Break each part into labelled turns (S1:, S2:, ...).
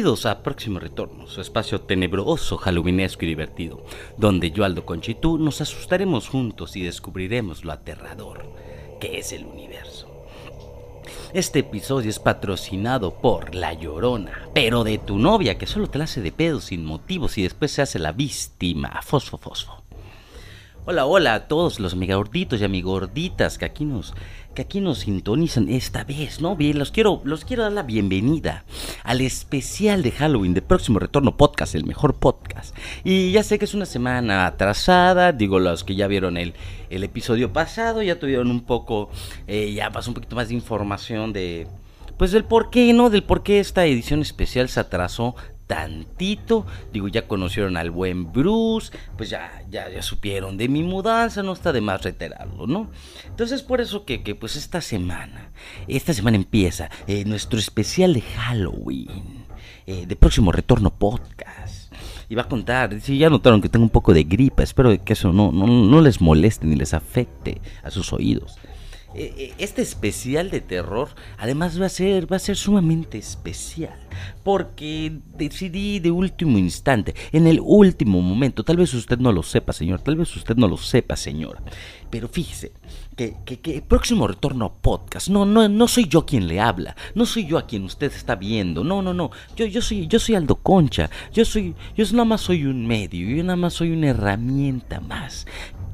S1: Bienvenidos a Próximo Retorno, su espacio tenebroso, halloweenesco y divertido, donde yo, Aldo Concha y tú nos asustaremos juntos y descubriremos lo aterrador que es el universo. Este episodio es patrocinado por La Llorona, pero de tu novia que solo te la hace de pedo sin motivos y después se hace la víctima. Fosfo, fosfo. Hola, hola a todos los amigorditos y amigorditas que aquí nos, que aquí nos sintonizan esta vez, ¿no? Bien, los quiero, los quiero dar la bienvenida al especial de Halloween de Próximo Retorno Podcast, el mejor podcast. Y ya sé que es una semana atrasada, digo, los que ya vieron el, el episodio pasado, ya tuvieron un poco, eh, ya pasó un poquito más de información de, pues del por qué, ¿no? Del por qué esta edición especial se atrasó tantito. Digo, ya conocieron al buen Bruce, pues ya, ya, ya supieron de mi mudanza, no está de más reiterarlo, ¿no? Entonces por eso que, que pues esta semana, esta semana empieza eh, nuestro especial de Halloween, eh, de próximo retorno podcast. Y va a contar, si ya notaron que tengo un poco de gripa, espero que eso no, no, no les moleste ni les afecte a sus oídos. Eh, eh, Este especial de terror, además va a ser, va a ser sumamente especial, porque decidí de último instante, en el último momento, tal vez usted no lo sepa, señor, tal vez usted no lo sepa, señora, pero fíjese que, que, próximo retorno podcast, no, no, no soy yo quien le habla, no soy yo a quien usted está viendo, no, no, no, yo, yo soy, yo soy Aldo Concha, yo soy, yo nada más soy un medio, yo nada más soy una herramienta más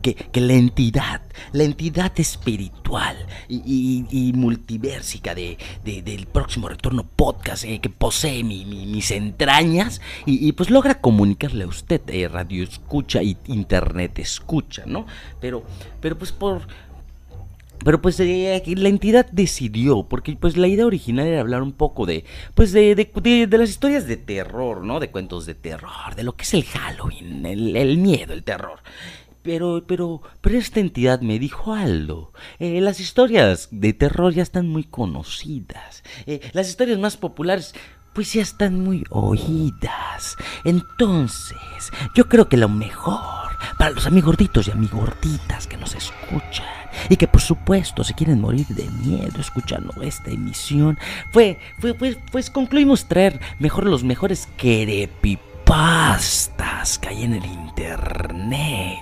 S1: que, que, la entidad, la entidad espiritual y, y, multiversica de, de, del próximo retorno podcast eh, que posee mi, mi, mis entrañas y, y, pues logra comunicarle a usted, eh, radio escucha y internet escucha, ¿no? Pero, pero pues por, pero pues eh, la entidad decidió, porque pues la idea original era hablar un poco de, pues de, de, de, las historias de terror, ¿no? De cuentos de terror, de lo que es el Halloween, el, miedo, el terror. Pero, pero, pero esta entidad me dijo Aldo, eh, las historias de terror ya están muy conocidas. Eh, las historias más populares, pues ya están muy oídas. Entonces, yo creo que lo mejor para los amigorditos y amigorditas que nos escuchan y que por supuesto se quieren morir de miedo escuchando esta emisión, fue, fue, pues, pues concluimos traer mejor los mejores creepypastas que hay en el internet.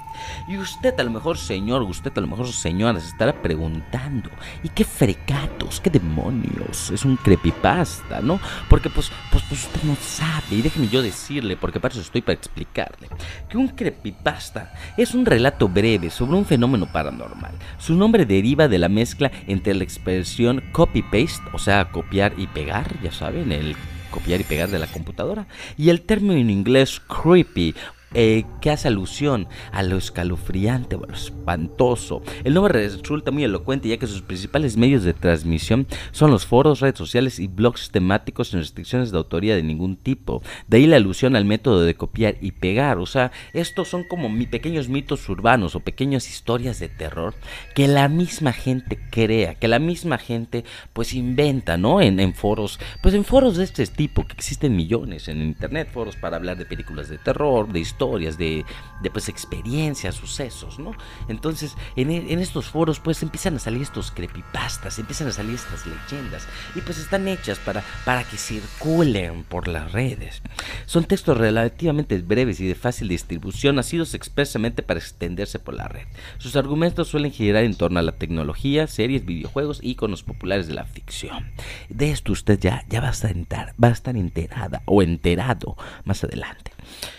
S1: Y usted a lo mejor, señor, usted a lo mejor, señora, se estará preguntando, ¿y qué fregatos, qué demonios es un creepypasta, no? Porque pues, pues, pues usted no sabe, y déjeme yo decirle, porque para eso estoy para explicarle, que un creepypasta es un relato breve sobre un fenómeno paranormal. Su nombre deriva de la mezcla entre la expresión copy-paste, o sea, copiar y pegar, ya saben, el copiar y pegar de la computadora, y el término en inglés creepy eh, que hace alusión a lo escalofriante o a lo espantoso. El nombre resulta muy elocuente ya que sus principales medios de transmisión son los foros, redes sociales y blogs temáticos sin restricciones de autoría de ningún tipo. De ahí la alusión al método de copiar y pegar. O sea, estos son como pequeños mitos urbanos o pequeñas historias de terror que la misma gente crea, que la misma gente pues inventa, ¿no? En, en foros, pues en foros de este tipo que existen millones en internet, foros para hablar de películas de terror, de historias de, pues experiencias, sucesos, ¿no? Entonces, en, en, estos foros pues empiezan a salir estos creepypastas, empiezan a salir estas leyendas y pues están hechas para, para que circulen por las redes. Son textos relativamente breves y de fácil distribución, nacidos expresamente para extenderse por la red. Sus argumentos suelen girar en torno a la tecnología, series, videojuegos, íconos populares de la ficción. De esto usted ya, ya va, a estar va a estar enterada o enterado más adelante.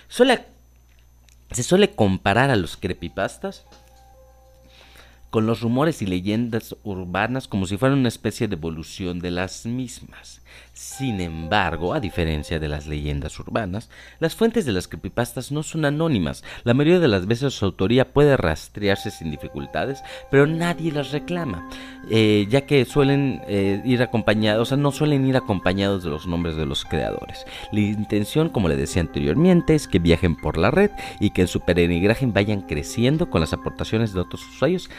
S1: Suele se suele comparar a los creepypastas con los rumores y leyendas urbanas como si fueran una especie de evolución de las mismas. Sin embargo, a diferencia de las leyendas urbanas, las fuentes de las creepypastas no son anónimas. La mayoría de las veces su autoría puede rastrearse sin dificultades, pero nadie las reclama. eh, ya que suelen eh, ir acompañados, o sea, no suelen ir acompañados de los nombres de los creadores. La intención, como le decía anteriormente, es que viajen por la red y que en su peregrinaje vayan creciendo con las aportaciones de otros usuarios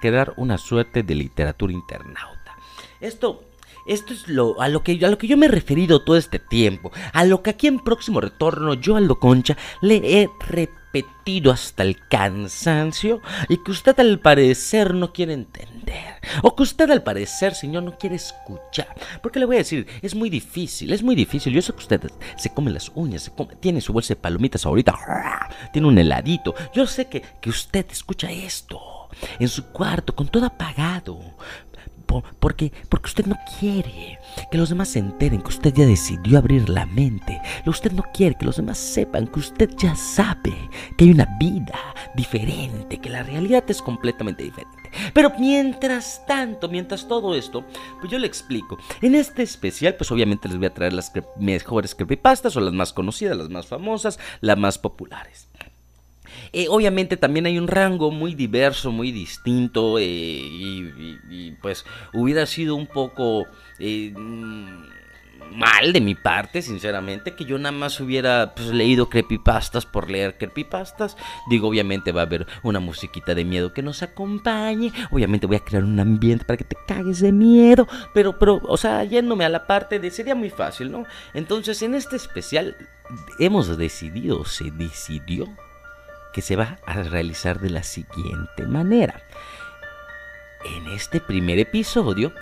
S1: crear una suerte de literatura internauta. Esto esto es lo, a, lo que, a lo que yo me he referido todo este tiempo, a lo que aquí en próximo retorno yo, Aldo Concha, le he repetido hasta el cansancio y que usted al parecer no quiere entender, o que usted al parecer, señor, no quiere escuchar. Porque le voy a decir, es muy difícil, es muy difícil. Yo sé que usted se come las uñas, tiene su bolsa de palomitas ahorita, tiene un heladito. Yo sé que, que usted escucha esto en su cuarto con todo apagado porque, porque usted no quiere que los demás se enteren que usted ya decidió abrir la mente. Usted no quiere que los demás sepan que usted ya sabe que hay una vida diferente, que la realidad es completamente diferente. Pero mientras tanto, mientras todo esto, pues yo le explico. En este especial, pues obviamente les voy a traer las mejores creepypastas o las más conocidas, las más famosas, las más populares. Eh, obviamente también hay un rango muy diverso, muy distinto eh, y, pues hubiera sido un poco eh, mal de mi parte, sinceramente, que yo nada más hubiera pues, leído creepypastas por leer creepypastas. Digo, obviamente va a haber una musiquita de miedo que nos acompañe. Obviamente voy a crear un ambiente para que te cagues de miedo. Pero, pero, o sea, yéndome a la parte de sería muy fácil, ¿no? Entonces, en este especial hemos decidido, se decidió que se va a realizar de la siguiente manera. En este primer episodio,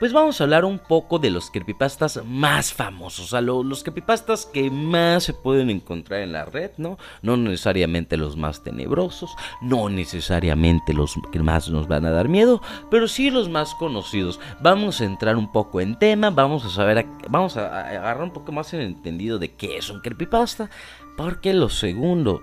S1: pues vamos a hablar un poco de los creepypastas más famosos, o sea, los creepypastas que más se pueden encontrar en la red, ¿no? No necesariamente los más tenebrosos, no necesariamente los que más nos van a dar miedo, pero sí los más conocidos. Vamos a entrar un poco en tema, vamos a saber, vamos a agarrar un poco más el entendido de qué es un creepypasta, porque lo segundo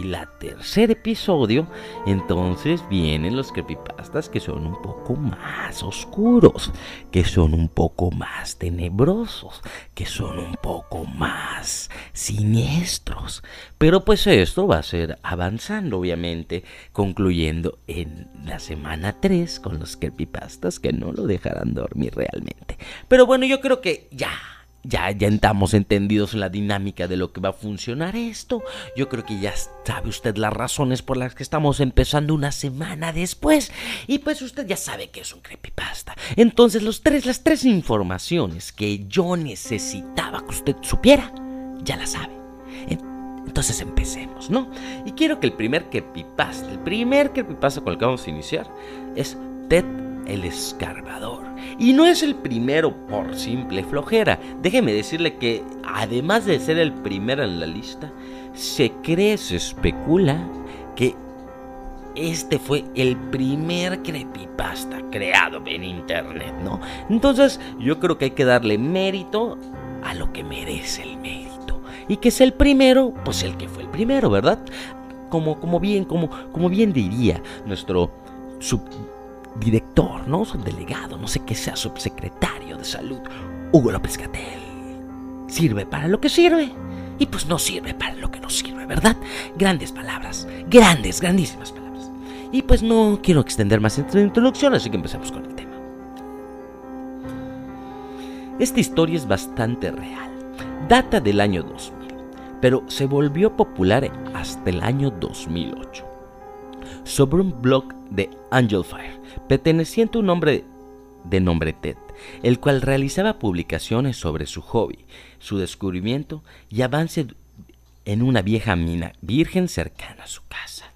S1: y la tercer episodio, entonces vienen los creepypastas que son un poco más oscuros, que son un poco más tenebrosos, que son un poco más siniestros. Pero pues esto va a ser avanzando, obviamente, concluyendo en la semana 3 con los creepypastas que no lo dejarán dormir realmente. Pero bueno, yo creo que ya ya, ya estamos entendidos en la dinámica de lo que va a funcionar esto. Yo creo que ya sabe usted las razones por las que estamos empezando una semana después. Y pues usted ya sabe que es un creepypasta. Entonces los tres, las tres informaciones que yo necesitaba que usted supiera, ya las sabe. Entonces empecemos, ¿no? Y quiero que el primer creepypasta, el primer creepypasta con el que vamos a iniciar es Ted el escarbador. Y no es el primero por simple flojera. Déjeme decirle que además de ser el primero en la lista, se cree, se especula que este fue el primer creepypasta creado en internet, ¿no? Entonces yo creo que hay que darle mérito a lo que merece el mérito. Y que es el primero, pues el que fue el primero, ¿verdad? Como, como bien, como, como bien diría nuestro sub director, ¿no? delegado, no sé qué sea, subsecretario de salud, Hugo López Gatel. Sirve para lo que sirve y pues no sirve para lo que no sirve, ¿verdad? Grandes palabras, grandes, grandísimas palabras. Y pues no quiero extender más esta introducción, así que empecemos con el tema. Esta historia es bastante real. Data del año 2000, pero se volvió popular hasta el año 2008. Sobre un blog de Angel Fire perteneciente a un hombre de nombre Ted, el cual realizaba publicaciones sobre su hobby, su descubrimiento y avance en una vieja mina virgen cercana a su casa.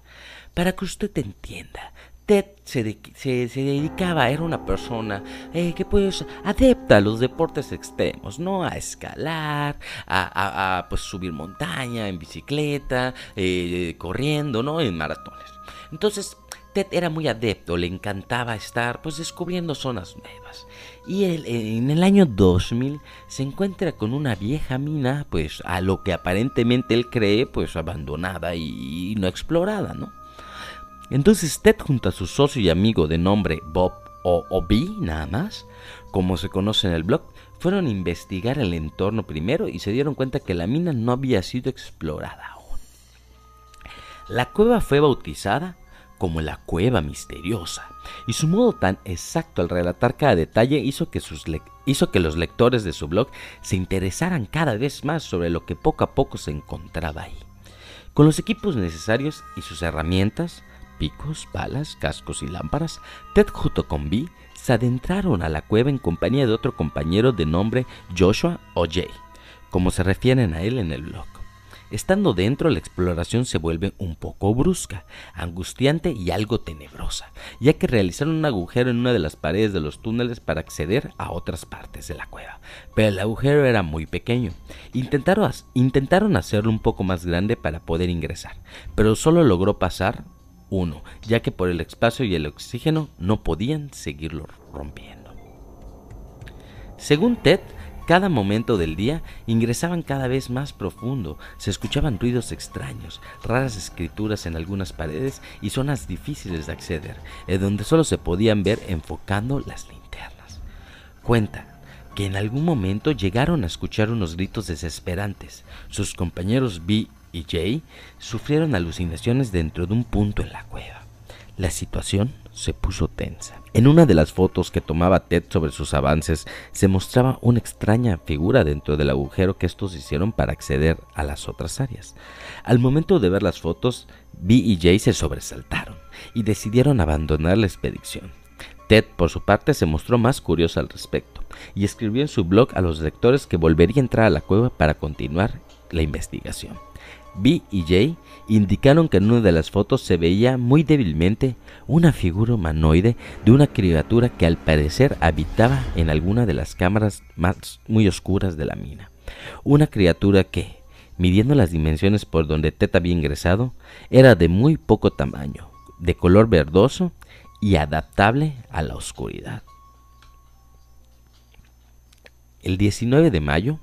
S1: Para que usted entienda, Ted se, dedicaba, era una persona eh, que pues adepta a los deportes extremos, ¿no? A escalar, a, pues subir montaña en bicicleta, eh, corriendo, ¿no? En maratones. Entonces, Ted era muy adepto, le encantaba estar pues descubriendo zonas nuevas. Y en el año 2000 se encuentra con una vieja mina, pues a lo que aparentemente él cree pues abandonada y, no explorada, ¿no? Entonces Ted junto a su socio y amigo de nombre Bob o Obi, nada más, como se conoce en el blog, fueron a investigar el entorno primero y se dieron cuenta que la mina no había sido explorada aún. La cueva fue bautizada como la cueva misteriosa, y su modo tan exacto al relatar cada detalle hizo que, sus hizo que los lectores de su blog se interesaran cada vez más sobre lo que poco a poco se encontraba ahí. Con los equipos necesarios y sus herramientas, picos, balas, cascos y lámparas, Ted junto con B se adentraron a la cueva en compañía de otro compañero de nombre Joshua o Jay, como se refieren a él en el blog. Estando dentro, la exploración se vuelve un poco brusca, angustiante y algo tenebrosa, ya que realizaron un agujero en una de las paredes de los túneles para acceder a otras partes de la cueva. Pero el agujero era muy pequeño. Intentaron, intentaron hacerlo un poco más grande para poder ingresar, pero solo logró pasar uno, ya que por el espacio y el oxígeno no podían seguirlo rompiendo. Según Ted, cada momento del día ingresaban cada vez más profundo, se escuchaban ruidos extraños, raras escrituras en algunas paredes y zonas difíciles de acceder, en donde solo se podían ver enfocando las linternas. Cuenta que en algún momento llegaron a escuchar unos gritos desesperantes. Sus compañeros B y Jay sufrieron alucinaciones dentro de un punto en la cueva. La situación se puso tensa. En una de las fotos que tomaba Ted sobre sus avances se mostraba una extraña figura dentro del agujero que estos hicieron para acceder a las otras áreas. Al momento de ver las fotos, B y Jay se sobresaltaron y decidieron abandonar la expedición. Ted, por su parte, se mostró más curioso al respecto y escribió en su blog a los lectores que volvería a entrar a la cueva para continuar la investigación. B y Jay indicaron que en una de las fotos se veía muy débilmente una figura humanoide de una criatura que al parecer habitaba en alguna de las cámaras más muy oscuras de la mina. Una criatura que, midiendo las dimensiones por donde Ted había ingresado, era de muy poco tamaño, de color verdoso y adaptable a la oscuridad. El 19 de mayo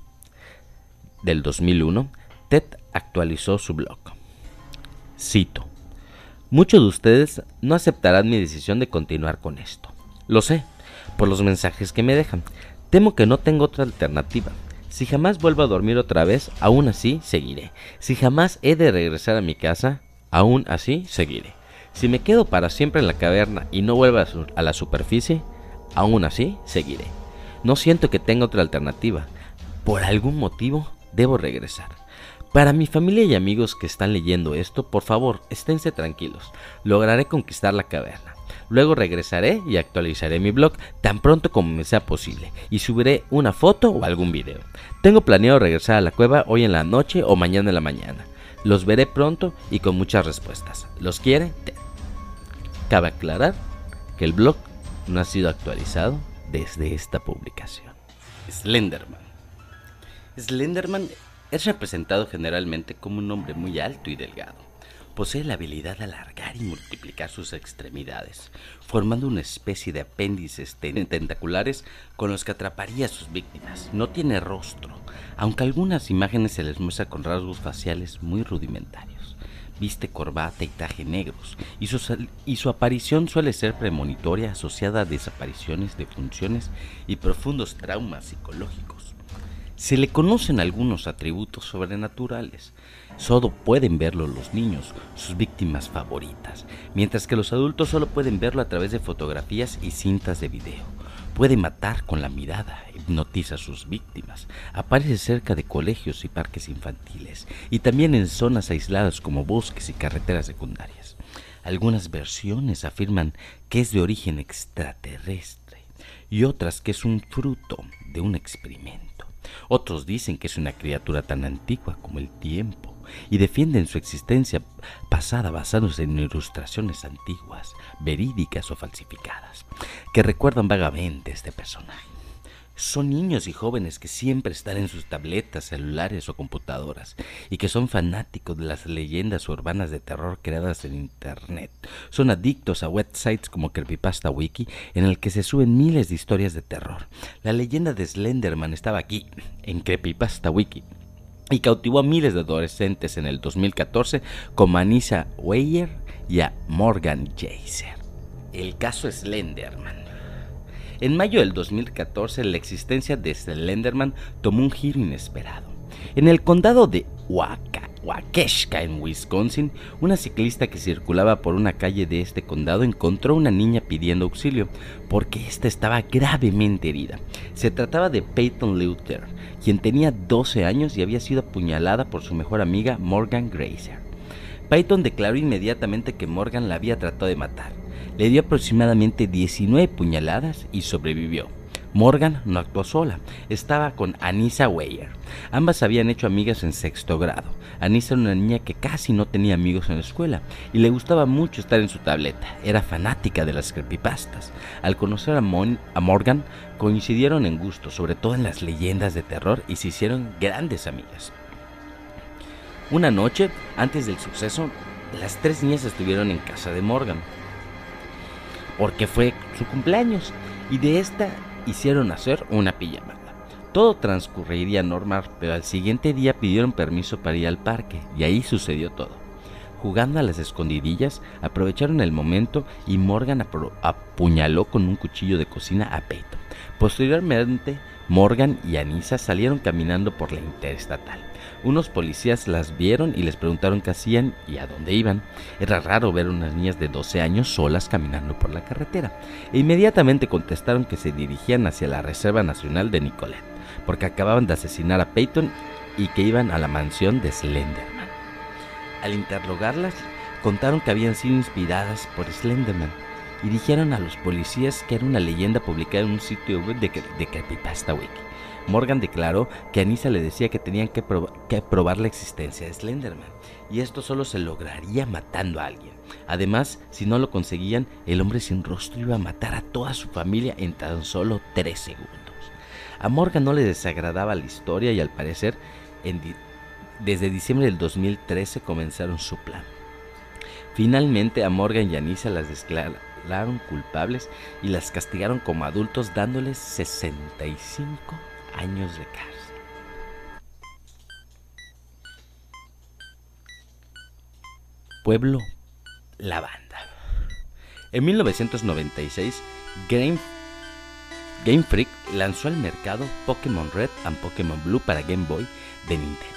S1: del 2001, Ted actualizó su blog. Cito. Muchos de ustedes no aceptarán mi decisión de continuar con esto. Lo sé, por los mensajes que me dejan. Temo que no tengo otra alternativa. Si jamás vuelvo a dormir otra vez, aún así seguiré. Si jamás he de regresar a mi casa, aún así seguiré. Si me quedo para siempre en la caverna y no vuelvo a la superficie, aún así seguiré. No siento que tenga otra alternativa. Por algún motivo debo regresar. Para mi familia y amigos que están leyendo esto, por favor, esténse tranquilos. Lograré conquistar la caverna. Luego regresaré y actualizaré mi blog tan pronto como me sea posible y subiré una foto o algún video. Tengo planeado regresar a la cueva hoy en la noche o mañana en la mañana. Los veré pronto y con muchas respuestas. ¿Los quiere? Cabe aclarar que el blog no ha sido actualizado desde esta publicación. Slenderman. Slenderman es representado generalmente como un hombre muy alto y delgado. Posee la habilidad de alargar y multiplicar sus extremidades, formando una especie de apéndices tentaculares con los que atraparía a sus víctimas. No tiene rostro, aunque algunas imágenes se les muestra con rasgos faciales muy rudimentarios. Viste corbata y traje negros, y su, aparición suele ser premonitoria asociada a desapariciones de funciones y profundos traumas psicológicos. Se le conocen algunos atributos sobrenaturales. Solo pueden verlo los niños, sus víctimas favoritas, mientras que los adultos solo pueden verlo a través de fotografías y cintas de video. Puede matar con la mirada, hipnotiza a sus víctimas, aparece cerca de colegios y parques infantiles, y también en zonas aisladas como bosques y carreteras secundarias. Algunas versiones afirman que es de origen extraterrestre y otras que es un fruto de un experimento. Otros dicen que es una criatura tan antigua como el tiempo y defienden su existencia pasada basándose en ilustraciones antiguas, verídicas o falsificadas, que recuerdan vagamente a este personaje. Son niños y jóvenes que siempre están en sus tabletas, celulares o computadoras y que son fanáticos de las leyendas urbanas de terror creadas en Internet. Son adictos a websites como Creepypasta Wiki en el que se suben miles de historias de terror. La leyenda de Slenderman estaba aquí, en Creepypasta Wiki y cautivó a miles de adolescentes en el 2014 como Anissa Weyer y a Morgan Jaser. El caso Slenderman. En mayo del 2014, la existencia de Slenderman tomó un giro inesperado. En el condado de Waukesha, en Wisconsin, una ciclista que circulaba por una calle de este condado encontró a una niña pidiendo auxilio porque ésta estaba gravemente herida. Se trataba de Peyton Luther, quien tenía 12 años y había sido apuñalada por su mejor amiga Morgan Grazer. Peyton declaró inmediatamente que Morgan la había tratado de matar. Le dio aproximadamente 19 puñaladas y sobrevivió. Morgan no actuó sola, estaba con Anissa Weyer. Ambas habían hecho amigas en sexto grado. Anissa era una niña que casi no tenía amigos en la escuela y le gustaba mucho estar en su tableta. Era fanática de las creepypastas. Al conocer a, a Morgan, coincidieron en gusto, sobre todo en las leyendas de terror, y se hicieron grandes amigas. Una noche, antes del suceso, las tres niñas estuvieron en casa de Morgan, porque fue su cumpleaños, y de esta hicieron hacer una pijamada. Todo transcurriría normal, pero al siguiente día pidieron permiso para ir al parque, y ahí sucedió todo. Jugando a las escondidillas, aprovecharon el momento y Morgan apuñaló con un cuchillo de cocina a Peyton. Posteriormente, Morgan y Anissa salieron caminando por la interestatal. Unos policías las vieron y les preguntaron qué hacían y a dónde iban. Era raro ver unas niñas de 12 años solas caminando por la carretera. E inmediatamente contestaron que se dirigían hacia la Reserva Nacional de Nicolet, porque acababan de asesinar a Peyton y que iban a la mansión de Slenderman. Al interrogarlas, contaron que habían sido inspiradas por Slenderman y dijeron a los policías que era una leyenda publicada en un sitio web de, de Creepypasta Wiki. Morgan declaró que Anissa le decía que tenían que, probar la existencia de Slenderman, y esto solo se lograría matando a alguien. Además, si no lo conseguían, el hombre sin rostro iba a matar a toda su familia en tan solo tres segundos. A Morgan no le desagradaba la historia y al parecer, desde diciembre del 2013 comenzaron su plan. Finalmente a Morgan y Anissa las declararon culpables y las castigaron como adultos dándoles 65 años de cárcel. Pueblo La Banda. En 1996, Game, Game Freak lanzó al mercado Pokémon Red and Pokémon Blue para Game Boy de Nintendo.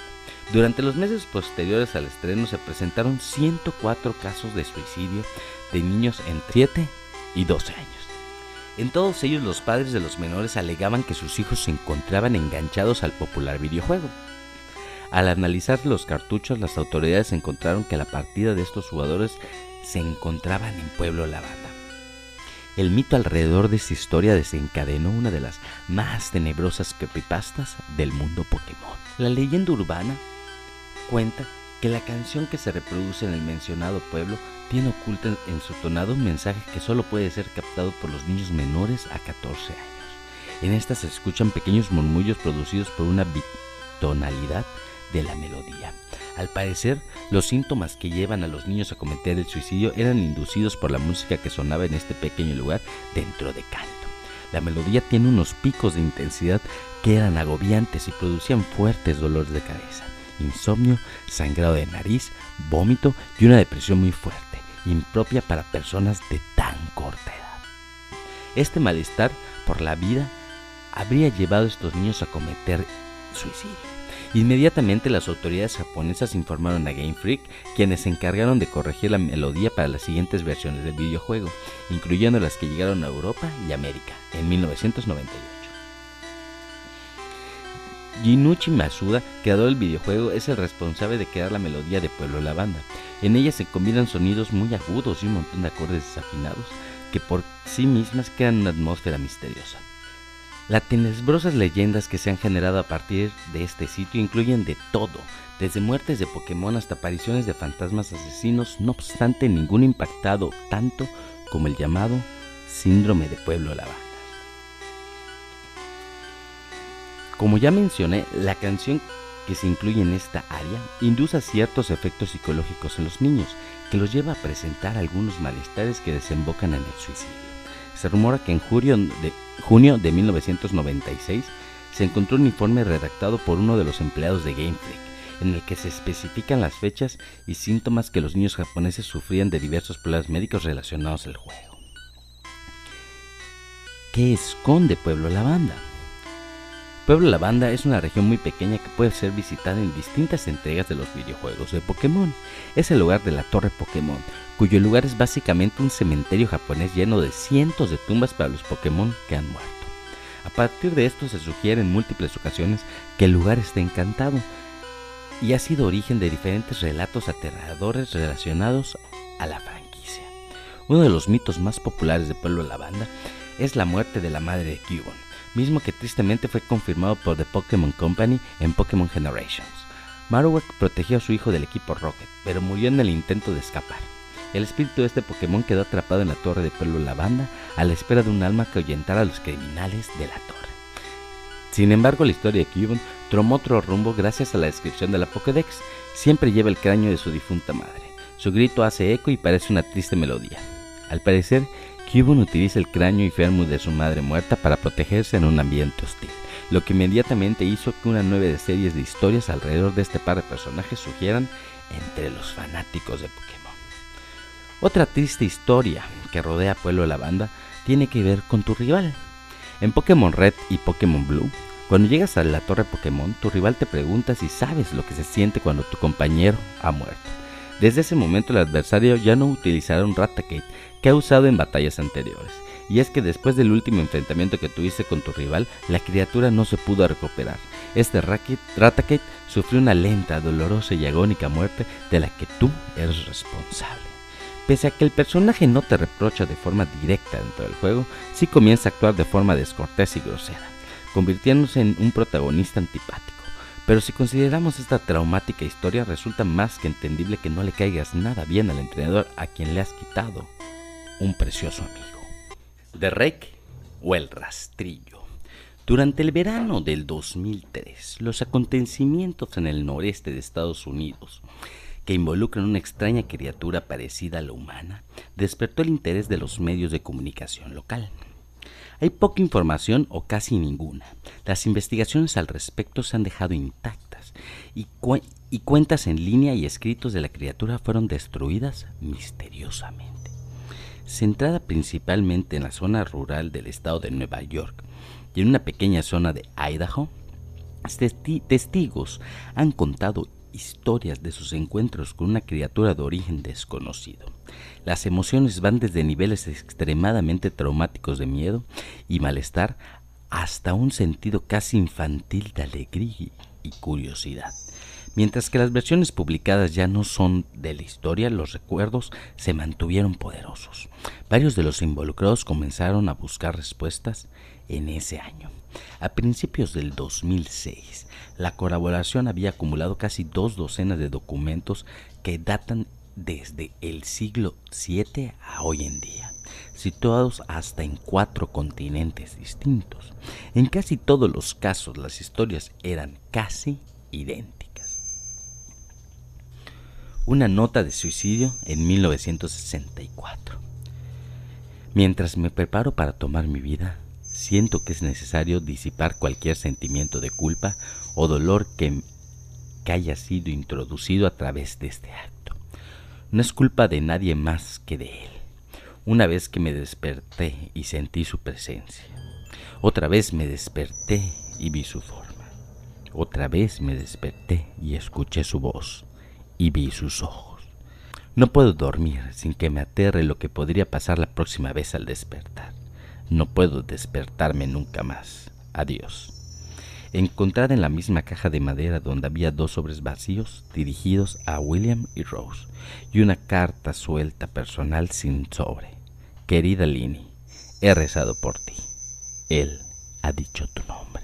S1: Durante los meses posteriores al estreno se presentaron 104 casos de suicidio de niños entre 7 y 12 años. En todos ellos los padres de los menores alegaban que sus hijos se encontraban enganchados al popular videojuego. Al analizar los cartuchos, las autoridades encontraron que la partida de estos jugadores se encontraban en Pueblo La Banda. El mito alrededor de esta historia desencadenó una de las más tenebrosas creepypastas del mundo Pokémon. La leyenda urbana cuenta que la canción que se reproduce en el mencionado pueblo tiene oculta en su tonado un mensaje que solo puede ser captado por los niños menores a 14 años. En esta se escuchan pequeños murmullos producidos por una tonalidad de la melodía. Al parecer, los síntomas que llevan a los niños a cometer el suicidio eran inducidos por la música que sonaba en este pequeño lugar dentro de canto. La melodía tiene unos picos de intensidad que eran agobiantes y producían fuertes dolores de cabeza insomnio, sangrado de nariz, vómito y una depresión muy fuerte, impropia para personas de tan corta edad. Este malestar por la vida habría llevado a estos niños a cometer suicidio. Inmediatamente las autoridades japonesas informaron a Game Freak, quienes se encargaron de corregir la melodía para las siguientes versiones del videojuego, incluyendo las que llegaron a Europa y América en 1998. Jinuchi Masuda, creador del videojuego, es el responsable de crear la melodía de Pueblo La Banda. En ella se combinan sonidos muy agudos y un montón de acordes desafinados que por sí mismas crean una atmósfera misteriosa. Las tenebrosas leyendas que se han generado a partir de este sitio incluyen de todo, desde muertes de Pokémon hasta apariciones de fantasmas asesinos, no obstante ningún impactado tanto como el llamado síndrome de Pueblo La Como ya mencioné, la canción que se incluye en esta área induce ciertos efectos psicológicos en los niños, que los lleva a presentar algunos malestares que desembocan en el suicidio. Se rumora que en junio de, junio de 1996 se encontró un informe redactado por uno de los empleados de Game Freak, en el que se especifican las fechas y síntomas que los niños japoneses sufrían de diversos problemas médicos relacionados al juego. ¿Qué esconde Pueblo la banda? Pueblo Lavanda es una región muy pequeña que puede ser visitada en distintas entregas de los videojuegos de Pokémon. Es el lugar de la Torre Pokémon, cuyo lugar es básicamente un cementerio japonés lleno de cientos de tumbas para los Pokémon que han muerto. A partir de esto se sugiere en múltiples ocasiones que el lugar está encantado y ha sido origen de diferentes relatos aterradores relacionados a la franquicia. Uno de los mitos más populares de Pueblo Lavanda es la muerte de la madre de Cubone mismo que tristemente fue confirmado por The Pokémon Company en Pokémon Generations. Marowak protegió a su hijo del equipo Rocket, pero murió en el intento de escapar. El espíritu de este Pokémon quedó atrapado en la torre de pelo lavanda a la espera de un alma que ahuyentara a los criminales de la torre. Sin embargo, la historia de Cubone tomó otro rumbo gracias a la descripción de la Pokédex. Siempre lleva el cráneo de su difunta madre. Su grito hace eco y parece una triste melodía. Al parecer, Cubone utiliza el cráneo y fermo de su madre muerta para protegerse en un ambiente hostil, lo que inmediatamente hizo que una nueva serie de historias alrededor de este par de personajes surgieran entre los fanáticos de Pokémon. Otra triste historia que rodea a Pueblo de la Banda tiene que ver con tu rival. En Pokémon Red y Pokémon Blue, cuando llegas a la torre Pokémon, tu rival te pregunta si sabes lo que se siente cuando tu compañero ha muerto. Desde ese momento el adversario ya no utilizará un Raticate que ha usado en batallas anteriores. Y es que después del último enfrentamiento que tuviste con tu rival, la criatura no se pudo recuperar. Este Raticate sufrió una lenta, dolorosa y agónica muerte de la que tú eres responsable. Pese a que el personaje no te reprocha de forma directa dentro del juego, sí comienza a actuar de forma descortés y grosera, convirtiéndose en un protagonista antipático. Pero si consideramos esta traumática historia, resulta más que entendible que no le caigas nada bien al entrenador a quien le has quitado un precioso amigo. The Rake o el rastrillo. Durante el verano del 2003, los acontecimientos en el noreste de Estados Unidos, que involucran una extraña criatura parecida a la humana, despertó el interés de los medios de comunicación local. Hay poca información o casi ninguna. Las investigaciones al respecto se han dejado intactas y, cuentas en línea y escritos de la criatura fueron destruidas misteriosamente. Centrada principalmente en la zona rural del estado de Nueva York y en una pequeña zona de Idaho, testigos han contado historias de sus encuentros con una criatura de origen desconocido. Las emociones van desde niveles extremadamente traumáticos de miedo y malestar hasta un sentido casi infantil de alegría y curiosidad. Mientras que las versiones publicadas ya no son de la historia, los recuerdos se mantuvieron poderosos. Varios de los involucrados comenzaron a buscar respuestas en ese año. A principios del 2006, la colaboración había acumulado casi dos docenas de documentos que datan desde el siglo VII a hoy en día, situados hasta en cuatro continentes distintos. En casi todos los casos las historias eran casi idénticas. Una nota de suicidio en 1964. Mientras me preparo para tomar mi vida, siento que es necesario disipar cualquier sentimiento de culpa o dolor que, haya sido introducido a través de este acto. No es culpa de nadie más que de él. Una vez que me desperté y sentí su presencia. Otra vez me desperté y vi su forma. Otra vez me desperté y escuché su voz y vi sus ojos. No puedo dormir sin que me aterre lo que podría pasar la próxima vez al despertar. No puedo despertarme nunca más. Adiós encontrada en la misma caja de madera donde había dos sobres vacíos dirigidos a William y Rose, y una carta suelta personal sin sobre. Querida Lini, he rezado por ti. Él ha dicho tu nombre.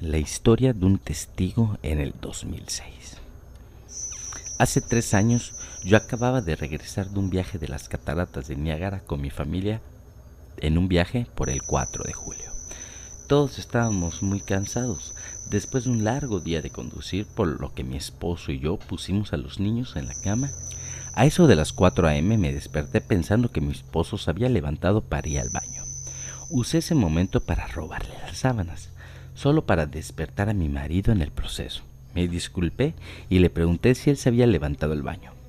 S1: La historia de un testigo en el 2006. Hace tres años yo acababa de regresar de un viaje de las cataratas de Niágara con mi familia en un viaje por el 4 de julio. Todos estábamos muy cansados después de un largo día de conducir, por lo que mi esposo y yo pusimos a los niños en la cama. A eso de las 4 a.m. me desperté pensando que mi esposo se había levantado para ir al baño. Usé ese momento para robarle las sábanas, solo para despertar a mi marido en el proceso. Me disculpé y le pregunté si él se había levantado al baño.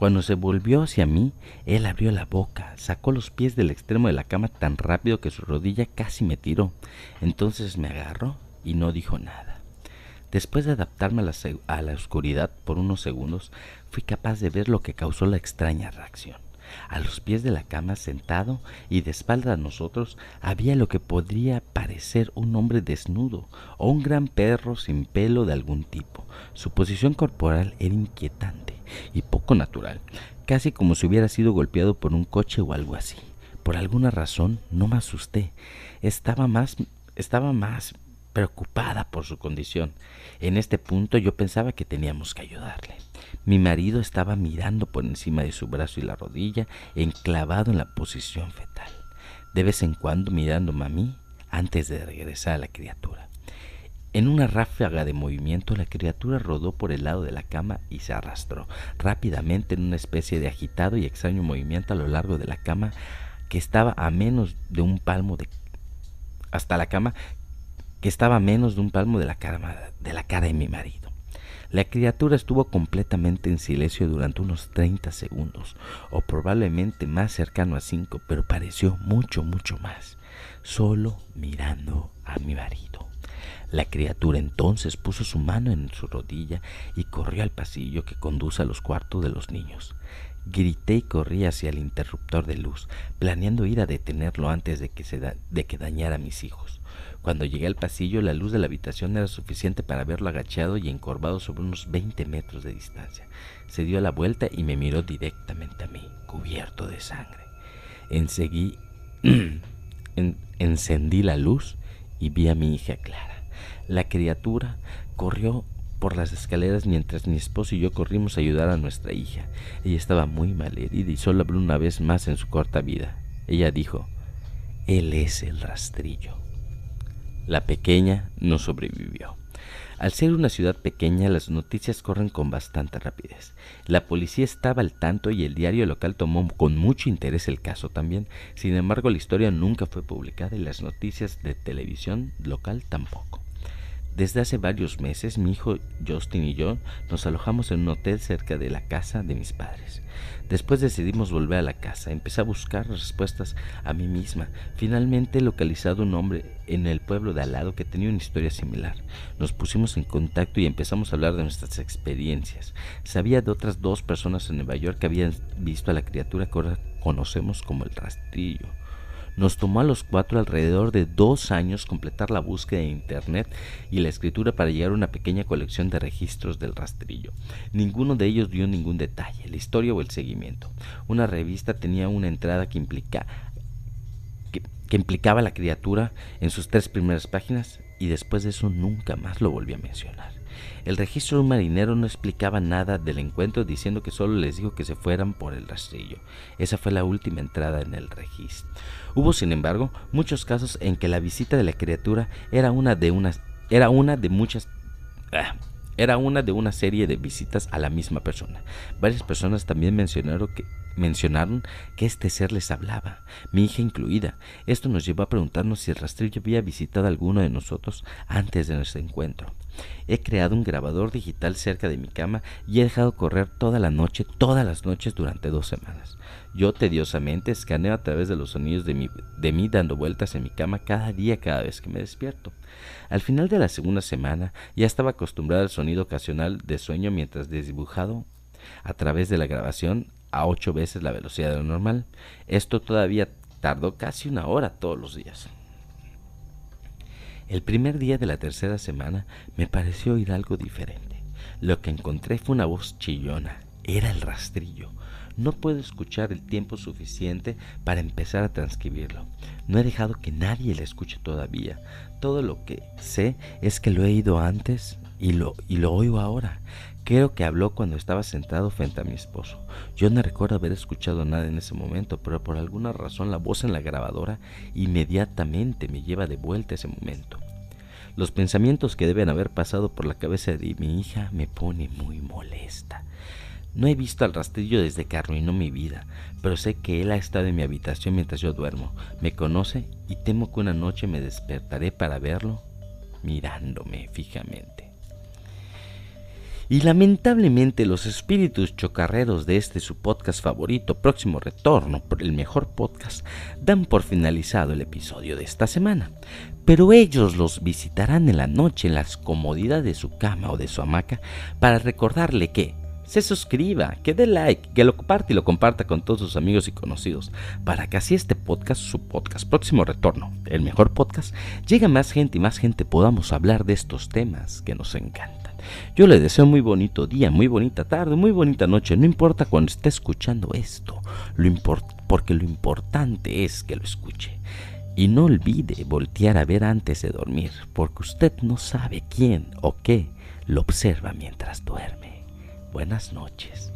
S1: Cuando se volvió hacia mí, él abrió la boca, sacó los pies del extremo de la cama tan rápido que su rodilla casi me tiró. Entonces me agarró y no dijo nada. Después de adaptarme a la, oscuridad por unos segundos, fui capaz de ver lo que causó la extraña reacción. A los pies de la cama, sentado y de espalda a nosotros, había lo que podría parecer un hombre desnudo o un gran perro sin pelo de algún tipo. Su posición corporal era inquietante y poco natural, casi como si hubiera sido golpeado por un coche o algo así. Por alguna razón no me asusté. Estaba más estaba más preocupada por su condición. En este punto yo pensaba que teníamos que ayudarle. Mi marido estaba mirando por encima de su brazo y la rodilla, enclavado en la posición fetal, de vez en cuando mirándome a mí antes de regresar a la criatura. En una ráfaga de movimiento la criatura rodó por el lado de la cama y se arrastró rápidamente en una especie de agitado y extraño movimiento a lo largo de la cama que estaba a menos de un palmo de hasta la cama que estaba a menos de un palmo de la cara de la cara de mi marido. La criatura estuvo completamente en silencio durante unos 30 segundos, o probablemente más cercano a 5, pero pareció mucho, mucho más, solo mirando a mi marido. La criatura entonces puso su mano en su rodilla y corrió al pasillo que conduce a los cuartos de los niños. Grité y corrí hacia el interruptor de luz, planeando ir a detenerlo antes de que, se de que dañara a mis hijos. Cuando llegué al pasillo, la luz de la habitación era suficiente para verlo agachado y encorvado sobre unos 20 metros de distancia. Se dio la vuelta y me miró directamente a mí, cubierto de sangre. Enseguí, encendí la luz y vi a mi hija Clara. La criatura corrió por las escaleras mientras mi esposo y yo corrimos a ayudar a nuestra hija. Ella estaba muy mal herida y solo habló una vez más en su corta vida. Ella dijo, Él es el rastrillo. La pequeña no sobrevivió. Al ser una ciudad pequeña, las noticias corren con bastante rapidez. La policía estaba al tanto y el diario local tomó con mucho interés el caso también. Sin embargo, la historia nunca fue publicada y las noticias de televisión local tampoco. Desde hace varios meses, mi hijo Justin y yo nos alojamos en un hotel cerca de la casa de mis padres. Después decidimos volver a la casa. Empecé a buscar respuestas a mí misma. Finalmente he localizado un hombre en el pueblo de al lado que tenía una historia similar. Nos pusimos en contacto y empezamos a hablar de nuestras experiencias. Sabía de otras dos personas en Nueva York que habían visto a la criatura que ahora conocemos como el rastrillo. Nos tomó a los cuatro alrededor de dos años completar la búsqueda de Internet y la escritura para llegar a una pequeña colección de registros del rastrillo. Ninguno de ellos dio ningún detalle, la historia o el seguimiento. Una revista tenía una entrada que que, que implicaba la criatura en sus tres primeras páginas y después de eso nunca más lo volví a mencionar. El registro marinero no explicaba nada del encuentro diciendo que solo les dijo que se fueran por el rastrillo. Esa fue la última entrada en el registro. Hubo, sin embargo, muchos casos en que la visita de la criatura era una de unas era una de muchas ah, era una de una serie de visitas a la misma persona. Varias personas también mencionaron que, mencionaron que este ser les hablaba, mi hija incluida. Esto nos llevó a preguntarnos si el rastrillo había visitado a alguno de nosotros antes de nuestro encuentro. He creado un grabador digital cerca de mi cama y he dejado correr toda la noche, todas las noches durante dos semanas. Yo tediosamente escaneo a través de los sonidos de, mi, de mí dando vueltas en mi cama cada día cada vez que me despierto. Al final de la segunda semana ya estaba acostumbrado al sonido ocasional de sueño mientras desdibujado a través de la grabación a ocho veces la velocidad de lo normal. Esto todavía tardó casi una hora todos los días. El primer día de la tercera semana me pareció oír algo diferente. Lo que encontré fue una voz chillona. Era el rastrillo. No puedo escuchar el tiempo suficiente para empezar a transcribirlo. No he dejado que nadie le escuche todavía. Todo lo que sé es que lo he oído antes y lo, y lo oigo ahora. Creo que habló cuando estaba sentado frente a mi esposo. Yo no recuerdo haber escuchado nada en ese momento, pero por alguna razón la voz en la grabadora inmediatamente me lleva de vuelta ese momento. Los pensamientos que deben haber pasado por la cabeza de mi hija me pone muy molesta. No he visto al rastrillo desde que arruinó mi vida, pero sé que él ha estado en mi habitación mientras yo duermo. Me conoce y temo que una noche me despertaré para verlo mirándome fijamente. Y lamentablemente los espíritus chocarreros de este su podcast favorito, Próximo Retorno, el mejor podcast, dan por finalizado el episodio de esta semana. Pero ellos los visitarán en la noche en las comodidades de su cama o de su hamaca para recordarle que se suscriba, que dé like, que lo comparte y lo comparta con todos sus amigos y conocidos, para que así este podcast, su podcast, próximo retorno, el mejor podcast, llegue a más gente y más gente podamos hablar de estos temas que nos encantan. Yo le deseo muy bonito día, muy bonita tarde, muy bonita noche, no importa cuando esté escuchando esto, lo porque lo importante es que lo escuche. Y no olvide voltear a ver antes de dormir, porque usted no sabe quién o qué lo observa mientras duerme buenas noches.